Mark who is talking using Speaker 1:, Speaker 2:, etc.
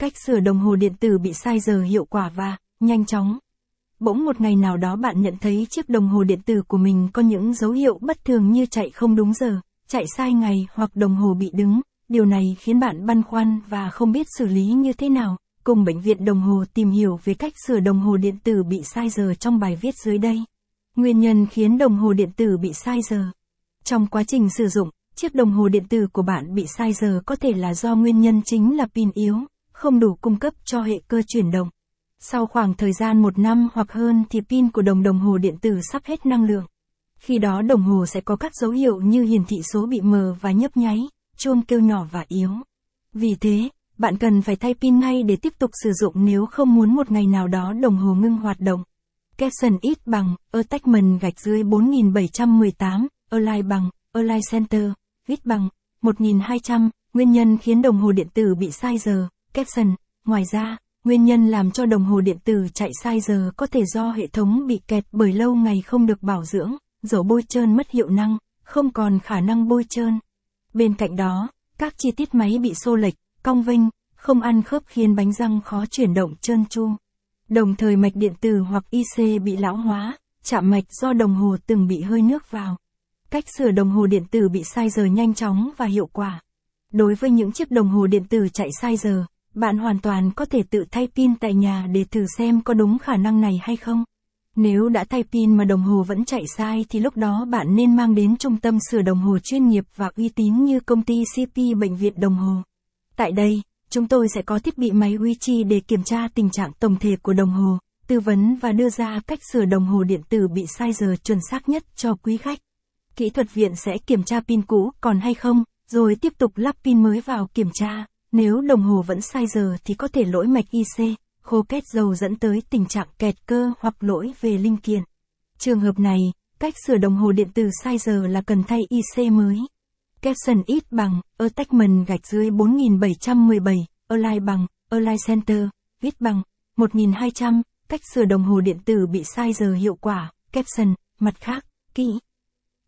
Speaker 1: cách sửa đồng hồ điện tử bị sai giờ hiệu quả và nhanh chóng. Bỗng một ngày nào đó bạn nhận thấy chiếc đồng hồ điện tử của mình có những dấu hiệu bất thường như chạy không đúng giờ, chạy sai ngày hoặc đồng hồ bị đứng. Điều này khiến bạn băn khoăn và không biết xử lý như thế nào. Cùng bệnh viện đồng hồ tìm hiểu về cách sửa đồng hồ điện tử bị sai giờ trong bài viết dưới đây. Nguyên nhân khiến đồng hồ điện tử bị sai giờ. Trong quá trình sử dụng, chiếc đồng hồ điện tử của bạn bị sai giờ có thể là do nguyên nhân chính là pin yếu, không đủ cung cấp cho hệ cơ chuyển động. Sau khoảng thời gian một năm hoặc hơn thì pin của đồng đồng hồ điện tử sắp hết năng lượng. Khi đó đồng hồ sẽ có các dấu hiệu như hiển thị số bị mờ và nhấp nháy, chuông kêu nhỏ và yếu. Vì thế, bạn cần phải thay pin ngay để tiếp tục sử dụng nếu không muốn một ngày nào đó đồng hồ ngưng hoạt động. Capson ít bằng, attachment gạch dưới 4718, align bằng, align center, ít bằng, 1200, nguyên nhân khiến đồng hồ điện tử bị sai giờ, caption. Ngoài ra, nguyên nhân làm cho đồng hồ điện tử chạy sai giờ có thể do hệ thống bị kẹt bởi lâu ngày không được bảo dưỡng, dầu bôi trơn mất hiệu năng, không còn khả năng bôi trơn. Bên cạnh đó, các chi tiết máy bị xô lệch, cong vênh, không ăn khớp khiến bánh răng khó chuyển động trơn tru. Đồng thời mạch điện tử hoặc IC bị lão hóa, chạm mạch do đồng hồ từng bị hơi nước vào. Cách sửa đồng hồ điện tử bị sai giờ nhanh chóng và hiệu quả. Đối với những chiếc đồng hồ điện tử chạy sai giờ, bạn hoàn toàn có thể tự thay pin tại nhà để thử xem có đúng khả năng này hay không. Nếu đã thay pin mà đồng hồ vẫn chạy sai thì lúc đó bạn nên mang đến trung tâm sửa đồng hồ chuyên nghiệp và uy tín như công ty CP Bệnh viện Đồng Hồ. Tại đây, chúng tôi sẽ có thiết bị máy Wichi để kiểm tra tình trạng tổng thể của đồng hồ, tư vấn và đưa ra cách sửa đồng hồ điện tử bị sai giờ chuẩn xác nhất cho quý khách. Kỹ thuật viện sẽ kiểm tra pin cũ còn hay không, rồi tiếp tục lắp pin mới vào kiểm tra. Nếu đồng hồ vẫn sai giờ thì có thể lỗi mạch IC, khô kết dầu dẫn tới tình trạng kẹt cơ hoặc lỗi về linh kiện. Trường hợp này, cách sửa đồng hồ điện tử sai giờ là cần thay IC mới. Capson ít bằng, attachment gạch dưới 4717, align bằng, align center, viết bằng, 1200, cách sửa đồng hồ điện tử bị sai giờ hiệu quả, capson, mặt khác, kỹ.